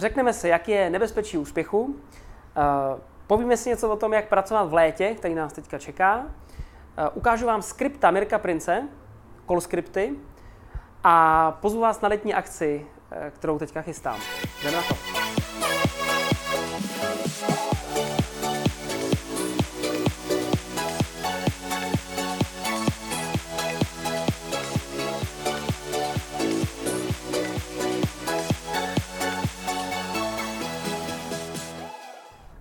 řekneme si, jak je nebezpečí úspěchu, povíme si něco o tom, jak pracovat v létě, který nás teďka čeká, ukážu vám skripta Mirka Prince, call skripty, a pozvu vás na letní akci, kterou teďka chystám. Jdeme na to.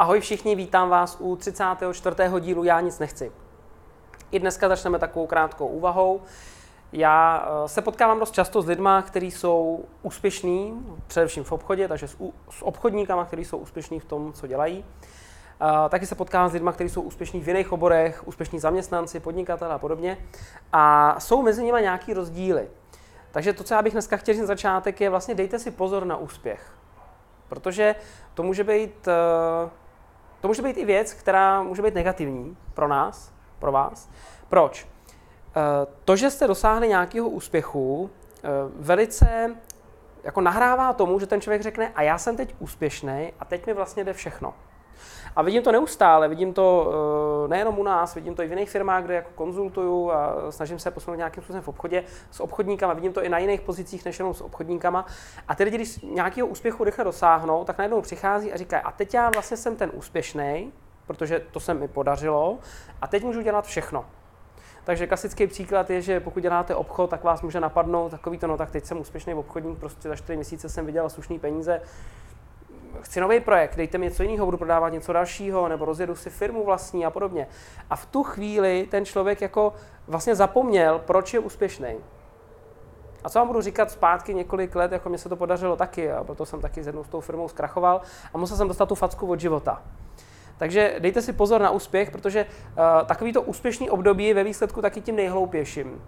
Ahoj všichni, vítám vás u 34. dílu Já nic nechci. I dneska začneme takovou krátkou úvahou. Já eh, se potkávám dost často s lidmi, kteří jsou úspěšní, především v obchodě, takže s, s obchodníkama, kteří jsou úspěšní v tom, co dělají. Uh, taky se potkávám s lidmi, kteří jsou úspěšní v jiných oborech, úspěšní zaměstnanci, podnikatelé a podobně. A jsou mezi nimi nějaký rozdíly. Takže to, co já bych dneska chtěl říct na začátek, je vlastně dejte si pozor na úspěch. Protože to může být uh, to může být i věc, která může být negativní pro nás, pro vás. Proč? Eh, to, že jste dosáhli nějakého úspěchu, eh, velice jako nahrává tomu, že ten člověk řekne, a já jsem teď úspěšný a teď mi vlastně jde všechno. A vidím to neustále, vidím to eh, nejenom u nás, vidím to i v jiných firmách, kde jako konzultuju a snažím se posunout nějakým způsobem v obchodě s obchodníkama, vidím to i na jiných pozicích než jenom s obchodníkama. A tedy, když nějakého úspěchu rychle dosáhnou, tak najednou přichází a říká, a teď já vlastně jsem ten úspěšný, protože to se mi podařilo, a teď můžu dělat všechno. Takže klasický příklad je, že pokud děláte obchod, tak vás může napadnout takový to, no tak teď jsem úspěšný obchodník, prostě za 4 měsíce jsem vydělal slušný peníze, chci nový projekt, dejte mi něco jiného, budu prodávat něco dalšího, nebo rozjedu si firmu vlastní a podobně. A v tu chvíli ten člověk jako vlastně zapomněl, proč je úspěšný. A co vám budu říkat zpátky několik let, jako mě se to podařilo taky, a proto jsem taky s jednou s tou firmou zkrachoval a musel jsem dostat tu facku od života. Takže dejte si pozor na úspěch, protože uh, takový to úspěšný období je ve výsledku taky tím nejhloupějším.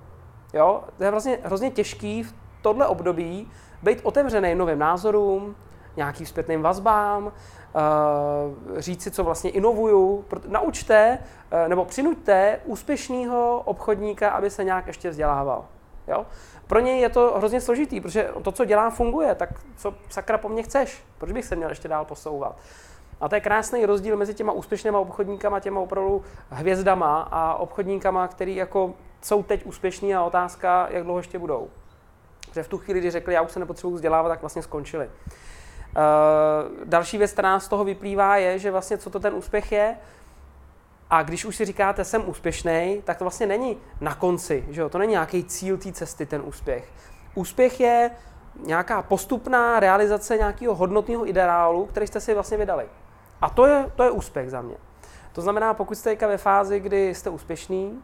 Jo? To je vlastně hrozně těžký v tohle období být otevřený novým názorům, nějakým zpětným vazbám, uh, říct si, co vlastně inovuju. Naučte uh, nebo přinuďte úspěšného obchodníka, aby se nějak ještě vzdělával. Jo? Pro něj je to hrozně složitý, protože to, co dělá, funguje, tak co sakra po mně chceš? Proč bych se měl ještě dál posouvat? A to je krásný rozdíl mezi těma úspěšnými obchodníkama, těma opravdu hvězdama a obchodníkama, který jako jsou teď úspěšní a otázka, jak dlouho ještě budou. Protože v tu chvíli, kdy řekli, já už se nepotřebuji vzdělávat, tak vlastně skončili. Uh, další věc, která z toho vyplývá, je, že vlastně co to ten úspěch je. A když už si říkáte, jsem úspěšný, tak to vlastně není na konci, že jo? to není nějaký cíl té cesty, ten úspěch. Úspěch je nějaká postupná realizace nějakého hodnotného ideálu, který jste si vlastně vydali. A to je, to je úspěch za mě. To znamená, pokud jste ve fázi, kdy jste úspěšný, uh,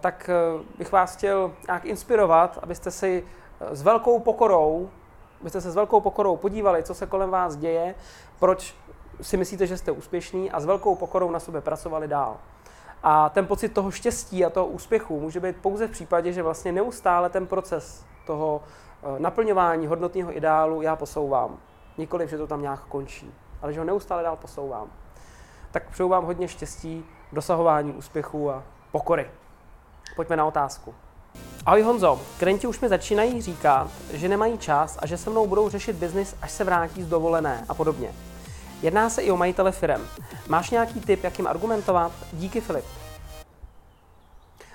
tak bych vás chtěl nějak inspirovat, abyste si s velkou pokorou byste se s velkou pokorou podívali, co se kolem vás děje, proč si myslíte, že jste úspěšní a s velkou pokorou na sobě pracovali dál. A ten pocit toho štěstí a toho úspěchu může být pouze v případě, že vlastně neustále ten proces toho eh, naplňování hodnotného ideálu já posouvám. Nikoliv, že to tam nějak končí, ale že ho neustále dál posouvám. Tak přeju vám hodně štěstí, dosahování úspěchu a pokory. Pojďme na otázku. Ahoj Honzo, klienti už mi začínají říkat, že nemají čas a že se mnou budou řešit biznis, až se vrátí z dovolené a podobně. Jedná se i o majitele firem. Máš nějaký tip, jak jim argumentovat? Díky Filip.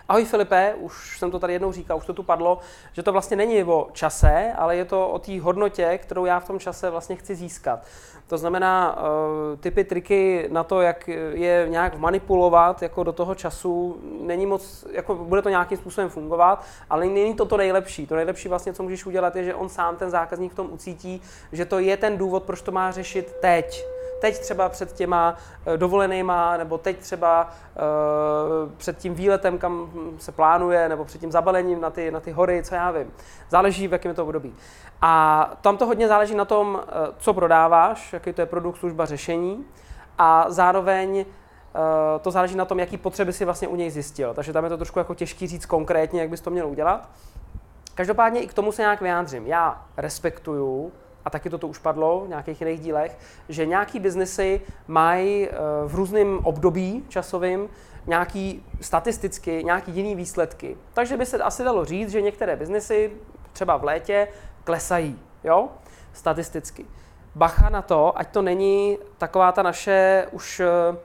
Ahoj Filipe, už jsem to tady jednou říkal, už to tu padlo, že to vlastně není o čase, ale je to o té hodnotě, kterou já v tom čase vlastně chci získat. To znamená, uh, typy, triky na to, jak je nějak manipulovat jako do toho času, není moc, jako bude to nějakým způsobem fungovat, ale není to to nejlepší. To nejlepší vlastně, co můžeš udělat, je, že on sám, ten zákazník v tom ucítí, že to je ten důvod, proč to má řešit teď teď třeba před těma eh, dovolenýma, nebo teď třeba uh, před tím výletem, kam se plánuje, nebo před tím zabalením na ty, na ty hory, co já vím. Záleží, v jakém je to období. A tam to hodně záleží na tom, eh, co prodáváš, jaký to je produkt, služba, řešení. A zároveň to záleží na tom, jaký potřeby si vlastně u něj zjistil. Takže tam je to trošku jako těžký říct konkrétně, jak bys to měl udělat. Každopádně i k tomu se nějak vyjádřím. Já respektuju a taky to tu už padlo v nějakých jiných dílech, že nějaký biznesy mají eh, v různém období časovým nějaký statisticky, nějaký jiný výsledky. Takže by se asi dalo říct, že některé biznesy třeba v létě klesají, jo, statisticky. bacha na to, ať to není taková ta naše už eh,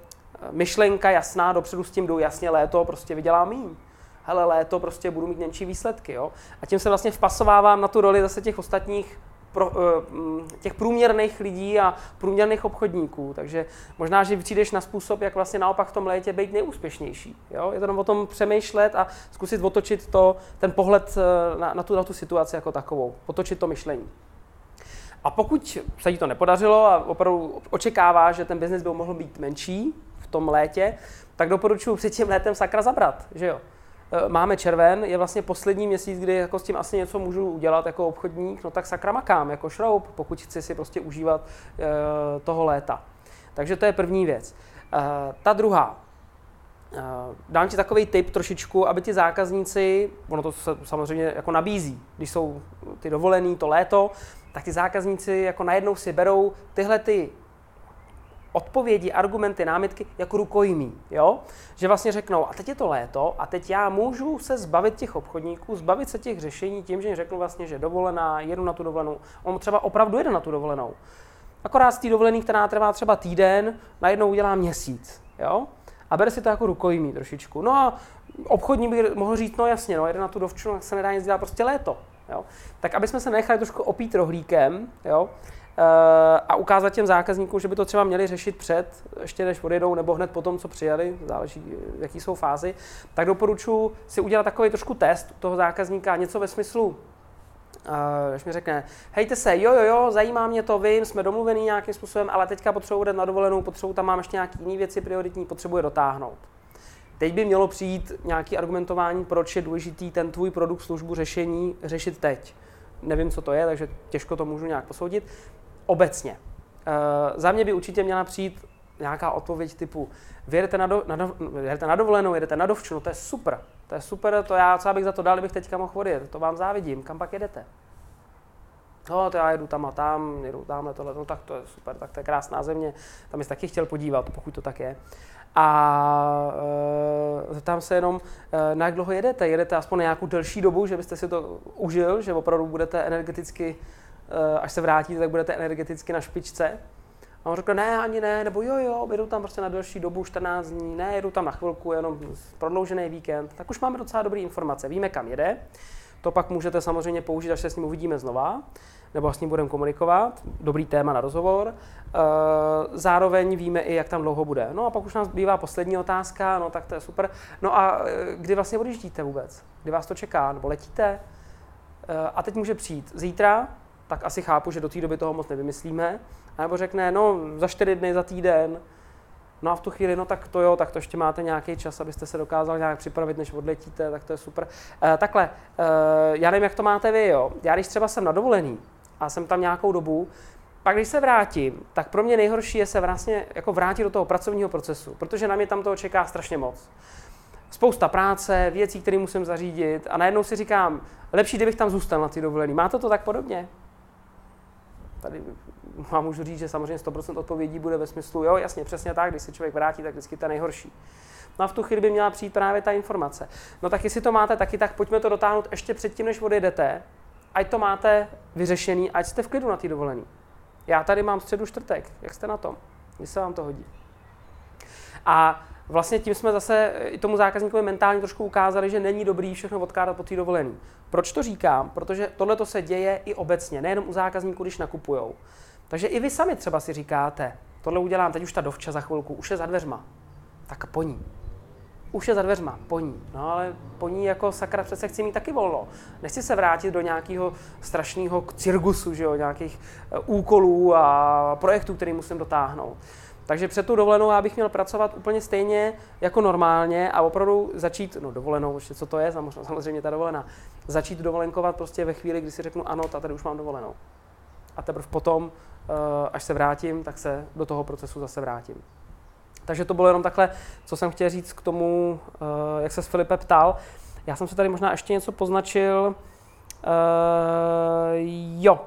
myšlenka jasná, dopředu s tím jdu jasně léto, prostě vydělám míň. Hele, léto prostě budu mít menší výsledky, jo. A tím se vlastně vpasovávám na tu roli zase těch ostatních pro, eh, těch průměrných lidí a průměrných obchodníků. Takže možná, že přijdeš na způsob, jak vlastně naopak v tom létě být nejúspěšnější. Jo? Je to jenom o tom přemýšlet a zkusit otočit to, ten pohled eh, na, na, tu, na tu situaci jako takovou, otočit to myšlení. A pokud se jí to nepodařilo a opravdu očekává, že ten biznis by mohl být menší v tom létě, tak doporučuji před tím létem sakra zabrat, že jo. Eh, máme červen, je vlastně poslední měsíc, kdy jako s tím asi něco můžu udělat jako obchodník, no tak sakra makám jako šroub, pokud chci si prostě užívat uh, toho léta. Takže to je první věc. Uh, ta druhá, uh, dám ti takový tip trošičku, aby ti zákazníci, ono to se samozřejmě jako nabízí, když jsou ty dovolený, to léto, tak ty zákazníci jako najednou si berou tyhle ty odpovědi, argumenty, námitky jako rukojmí, jo? Že vlastně řeknou, a teď je to léto a teď já můžu se zbavit těch obchodníků, zbavit se těch řešení tím, že řeknu vlastně, že dovolená, jedu na tu dovolenou. On třeba opravdu jede na tu dovolenou. Akorát z té dovolený, která trvá třeba týden, najednou udělá měsíc, jo? A bere si to jako rukojmí trošičku. No a obchodní by mohl říct, no jasně, no, jede na tu dovčinu, se nedá nic dělat, prostě léto. Jo? Tak aby jsme se nechali trošku opít rohlíkem, jo? Eh, a ukázat těm zákazníkům, že by to třeba měli řešit před, ještě než odjedou, nebo hned po tom, co přijali, záleží, v jaký jsou fázi, tak doporučuji si udělat takový trošku test toho zákazníka, něco ve smyslu, Uh, když mi řekne, hejte se, jo, jo, jo, zajímá mě to, vím, jsme domluvení nějakým způsobem, ale teďka potřebuji jít na dovolenou, potřebuji tam mám ještě nějaké jiné věci prioritní, potřebuji dotáhnout. Teď by mělo přijít nějaké argumentování, proč je důležitý ten tvůj produkt, službu, řešení řešit teď. Nevím, co to je, takže těžko to můžu nějak posoudit obecně. Uh, za mě by určitě měla přijít nějaká odpověď typu, vy jedete na, do, na, do, jedete na dovolenou, jedete na dovču, no to je super, to je super, to já, co bych za to dal, kdybych teďka mohl odjet, to vám závidím, kam pak jedete? No, to já jedu tam a tam, jedu tamhle tohle, no tak to je super, tak to je krásná země, tam bych taky chtěl podívat, pokud to tak je. A e, zeptám se jenom, e, na jak dlouho jedete? Jedete aspoň nějakou delší dobu, že byste si to užil, že opravdu budete energeticky Eh, až se vrátíte, tak budete energeticky na špičce. A on řekl, ne, ani ne, nebo jo, jo, jedu tam prostě na delší dobu, 14 dní, ne, jedu tam na chvilku, jenom prodloužený víkend. Tak už máme docela dobré informace, víme, kam jede. To pak můžete samozřejmě použít, až se s ním uvidíme znova, nebo s ním budeme komunikovat. Dobrý téma na rozhovor. Eh, zároveň víme i, jak tam dlouho bude. No a pak už nás bývá poslední otázka, no tak to je super. No a eh, kdy vlastně odjíždíte vůbec? Kdy vás to čeká? Nebo letíte? A teď může přijít zítra, tak asi chápu, že do té doby toho moc nevymyslíme. A nebo řekne, no za čtyři dny, za týden. No a v tu chvíli, no tak to jo, tak to ještě máte nějaký čas, abyste se dokázal nějak připravit, než odletíte, tak to je super. E, takhle, e, já nevím, jak to máte vy, jo. Já když třeba jsem na dovolený a jsem tam nějakou dobu, pak když se vrátím, tak pro mě nejhorší je se vlastně jako vrátit do toho pracovního procesu, protože na mě tam toho čeká strašně moc. Spousta práce, věcí, které musím zařídit a najednou si říkám, lepší, kdybych tam zůstal na ty dovolený. Máte to tak podobně? Tady vám můžu říct, že samozřejmě 100% odpovědí bude ve smyslu, jo, jasně, přesně tak, když se člověk vrátí, tak vždycky to nejhorší. No a v tu chvíli by měla přijít právě ta informace. No tak jestli to máte taky, tak pojďme to dotáhnout ještě předtím, než odjedete, ať to máte vyřešený, ať jste v klidu na té dovolený. Já tady mám středu čtvrtek, jak jste na tom? Kdy se vám to hodí? A vlastně tím jsme zase i tomu zákazníkovi mentálně trošku ukázali, že není dobrý všechno odkládat po té dovolený. Proč to říkám? Protože tohle to se děje i obecně, nejenom u zákazníků, když nakupujou. Takže i vy sami třeba si říkáte, tohle udělám, teď už ta dovča za chvilku, už je za dveřma. Tak po ní. Už je za dveřma, po ní. No ale po ní jako sakra přece chci mít taky volno. Nechci se vrátit do nějakého strašného cirkusu, že jo, nějakých eh, úkolů a projektů, který musím dotáhnout. Takže před tu dovolenou já bych měl pracovat úplně stejně jako normálně a opravdu začít, no dovolenou, co to je, samozřejmě ta dovolená, začít dovolenkovat prostě ve chvíli, kdy si řeknu ano, tady už mám dovolenou. A teprve potom, eh, až se vrátím, tak se do toho procesu zase vrátím. Takže to bylo jenom takhle, co jsem chtěl říct k tomu, eh, jak se s Filipe ptal. Já jsem se tady možná ještě něco poznačil. Uh, jo,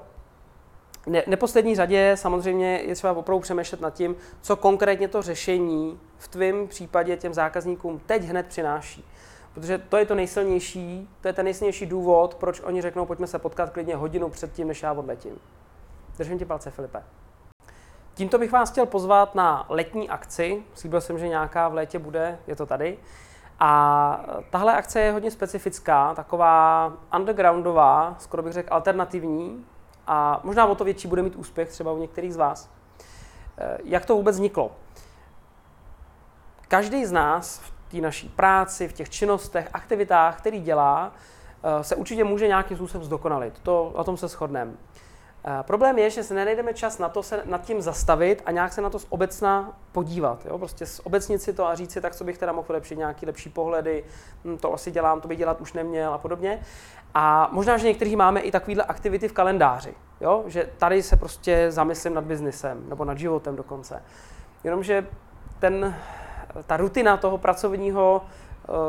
ne, neposlední řadě samozřejmě je třeba opravdu přemýšlet nad tím, co konkrétně to řešení v tvém případě těm zákazníkům teď hned přináší. Protože to je to nejsilnější, to je ten nejsilnější důvod, proč oni řeknou, pojďme se potkat klidně hodinu před tím, než já odletím. Držím ti palce, Filipe. tímto bych vás chtěl pozvat na letní akci. Slíbil jsem, že nějaká v létě bude, je to tady. A tahle akce je hodně specifická, taková undergroundová, skoro bych řekl alternativní a možná o to větší bude mít úspěch třeba u některých z vás. Eh, jak to vůbec vzniklo? Každý z nás v té naší práci, v těch činnostech, aktivitách, který dělá, eh, se určitě může nějakým způsobem zdokonalit. To, na tom se shodneme. Eh, problém je, že se nenajdeme čas na to se nad tím zastavit a nějak se na to z obecna podívat. Jo? Prostě obecnit si to a říct si, tak co bych teda mohl lepšit, nějaký lepší pohledy, hm, to asi dělám, to bych dělat už neměl a podobně. A možná, že někteří máme i takovéhle aktivity v kalendáři, jo? že tady se prostě zamyslím nad biznesem nebo nad životem dokonce. Jenomže ten, ta rutina toho pracovního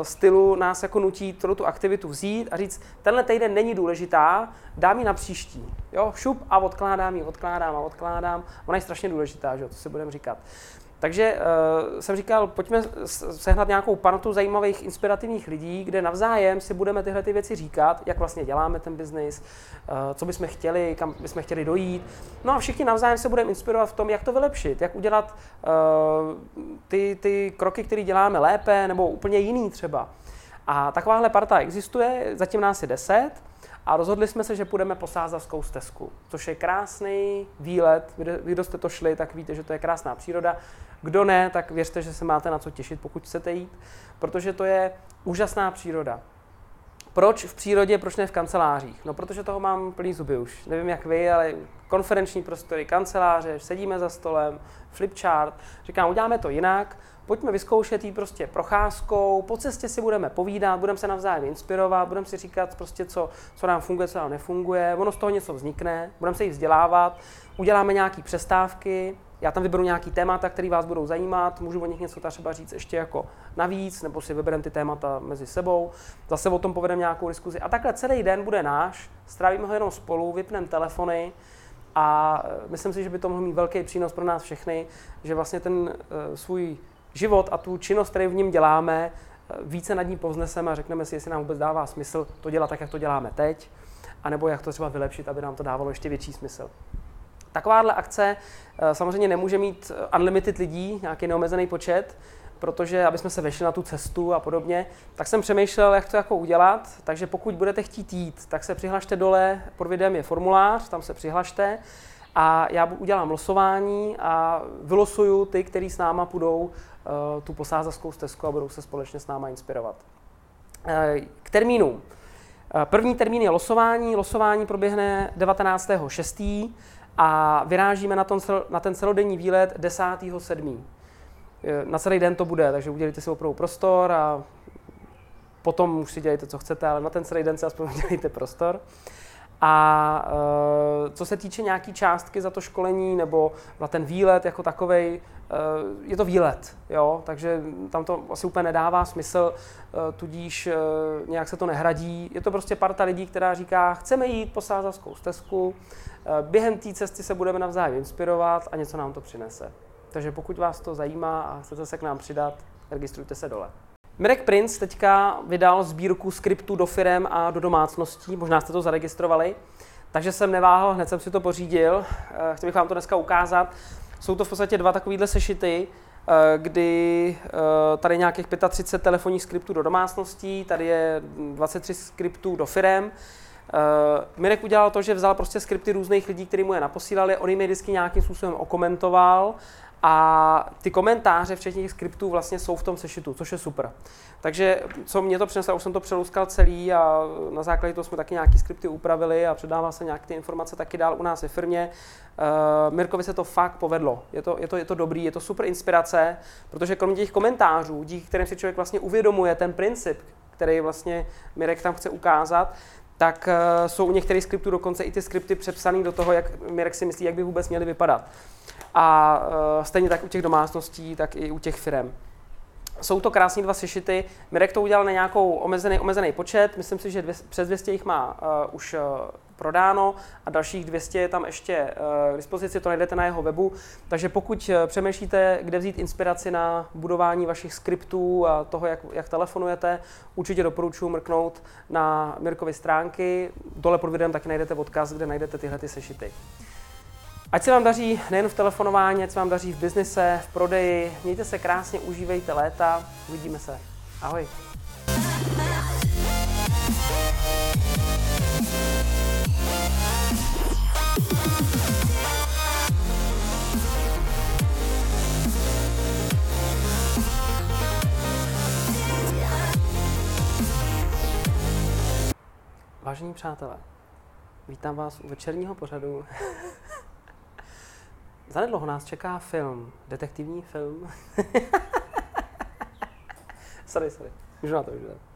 stylu nás jako nutí celou tu aktivitu vzít a říct, tenhle týden není důležitá, dám ji na příští. Jo, šup a odkládám ji, odkládám a odkládám. Ona je strašně důležitá, že to si budeme říkat. Takže uh, jsem říkal, pojďme sehnat nějakou panotu zajímavých, inspirativních lidí, kde navzájem si budeme tyhle ty věci říkat, jak vlastně děláme ten biznis, uh, co bychom chtěli, kam bychom chtěli dojít. No a všichni navzájem se budeme inspirovat v tom, jak to vylepšit, jak udělat uh, ty, ty kroky, které děláme lépe nebo úplně jiný třeba. A takováhle parta existuje, zatím nás je deset. A rozhodli jsme se, že půjdeme po Sázavskou stezku, což je krásný výlet. Vy, kdo jste to šli, tak víte, že to je krásná příroda. Kdo ne, tak věřte, že se máte na co těšit, pokud chcete jít, protože to je úžasná příroda. Proč v přírodě, proč ne v kancelářích? No, protože toho mám plný zuby už. Nevím jak vy, ale konferenční prostory, kanceláře, sedíme za stolem, flipchart. Říkám, uděláme to jinak, pojďme vyzkoušet jít prostě procházkou, po cestě si budeme povídat, budeme se navzájem inspirovat, budeme si říkat prostě, co, co nám funguje, co nám nefunguje, ono z toho něco vznikne, budeme se jí vzdělávat, uděláme nějaké přestávky, já tam vyberu nějaký témata, které vás budou zajímat, můžu o nich něco třeba říct ještě jako navíc, nebo si vybereme ty témata mezi sebou, zase o tom povedeme nějakou diskuzi. A takhle celý den bude náš, strávíme ho jenom spolu, vypneme telefony a myslím si, že by to mohlo mít velký přínos pro nás všechny, že vlastně ten uh, svůj život a tu činnost, kterou v něm děláme, e, více nad ní povzneseme a řekneme si, jestli nám vůbec dává smysl to dělat tak, jak to děláme teď, anebo jak to třeba vylepšit, aby nám to dávalo ještě větší smysl. Takováhle akce eh, samozřejmě nemůže mít unlimited lidí, nějaký neomezený počet, protože aby jsme se vešli na tu cestu a podobně, tak jsem přemýšlel, jak to jako udělat. Takže pokud budete chtít jít, tak se přihlašte dole, pod videem je formulář, tam se přihlašte a já udělám losování a vylosuju ty, kteří s náma půjdou uh, tu posázavskou stezku a budou se společně s náma inspirovat. Uh, k termínům. První termín je losování. Losování proběhne 19.6 a vyrážíme na, na ten celodenní výlet 10.7. Na celý den to bude, takže udělejte si opravdu prostor a potom už si dělejte, co chcete, ale na ten celý den si aspoň udělejte prostor. A e, co se týče nějaký částky za to školení nebo na ten výlet jako takový, e, je to výlet, jo? takže tam to asi úplně nedává smysl, tudíž nějak se to nehradí. Je to prostě parta lidí, která říká, chceme jít po Sázavskou stezku, během té cesty se budeme navzájem inspirovat a něco nám to přinese. Takže pokud vás to zajímá a chcete se k nám přidat, registrujte se dole. Mirek Prince teďka vydal sbírku skriptů do firem a do domácností, možná jste to zaregistrovali, takže jsem neváhal, hned jsem si to pořídil, eh, chtěl bych vám to dneska ukázat. Jsou to v podstatě dva takovýhle sešity, eh, kdy eh, tady nějakých 35 telefonních skriptů do domácností, tady je 23 skriptů do firem. Mirek udělal to, že vzal prostě skripty různých lidí, kteří mu je naposílali, on jim je vždycky nějakým způsobem okomentoval a ty komentáře, včetně těch skriptů, vlastně jsou v tom sešitu, což je super. Takže co mě to přineslo, už jsem to přeluskal celý a na základě toho jsme taky nějaký skripty upravili a předával se nějaké ty informace taky dál u nás ve firmě. Uh, Mirkovi se to fakt povedlo. Je to, je, to, je to dobrý, je to super inspirace, protože kromě těch komentářů, díky kterým si člověk vlastně uvědomuje ten princip, který vlastně Mirek tam chce ukázat, tak uh, jsou u některých skriptů dokonce i ty skripty přepsané do toho, jak Mirek si myslí, jak by vůbec měly vypadat. A uh, stejně tak u těch domácností, tak i u těch firm. Jsou to krásní dva sešity. Mirek to udělal na nějakou omezený, omezený počet. Myslím si, že dvě, přes 200 jich má uh, už uh, prodáno a dalších 200 je tam ještě uh, k dispozici, to najdete na jeho webu. Takže pokud přemýšlíte, kde vzít inspiraci na budování vašich skriptů a toho, jak, jak telefonujete, určitě doporučuji mrknout na Mirkovy stránky. Dole pod videem taky najdete odkaz, kde najdete tyhle ty sešity. Ať se vám daří nejen v telefonování, ať se vám daří v biznise, v prodeji. Mějte se krásně, užívejte léta. Uvidíme se. Ahoj. Vážení přátelé, vítám vás u večerního pořadu. Zanedlouho nás čeká film, detektivní film. sorry, sorry, můžu na to, můžu na to.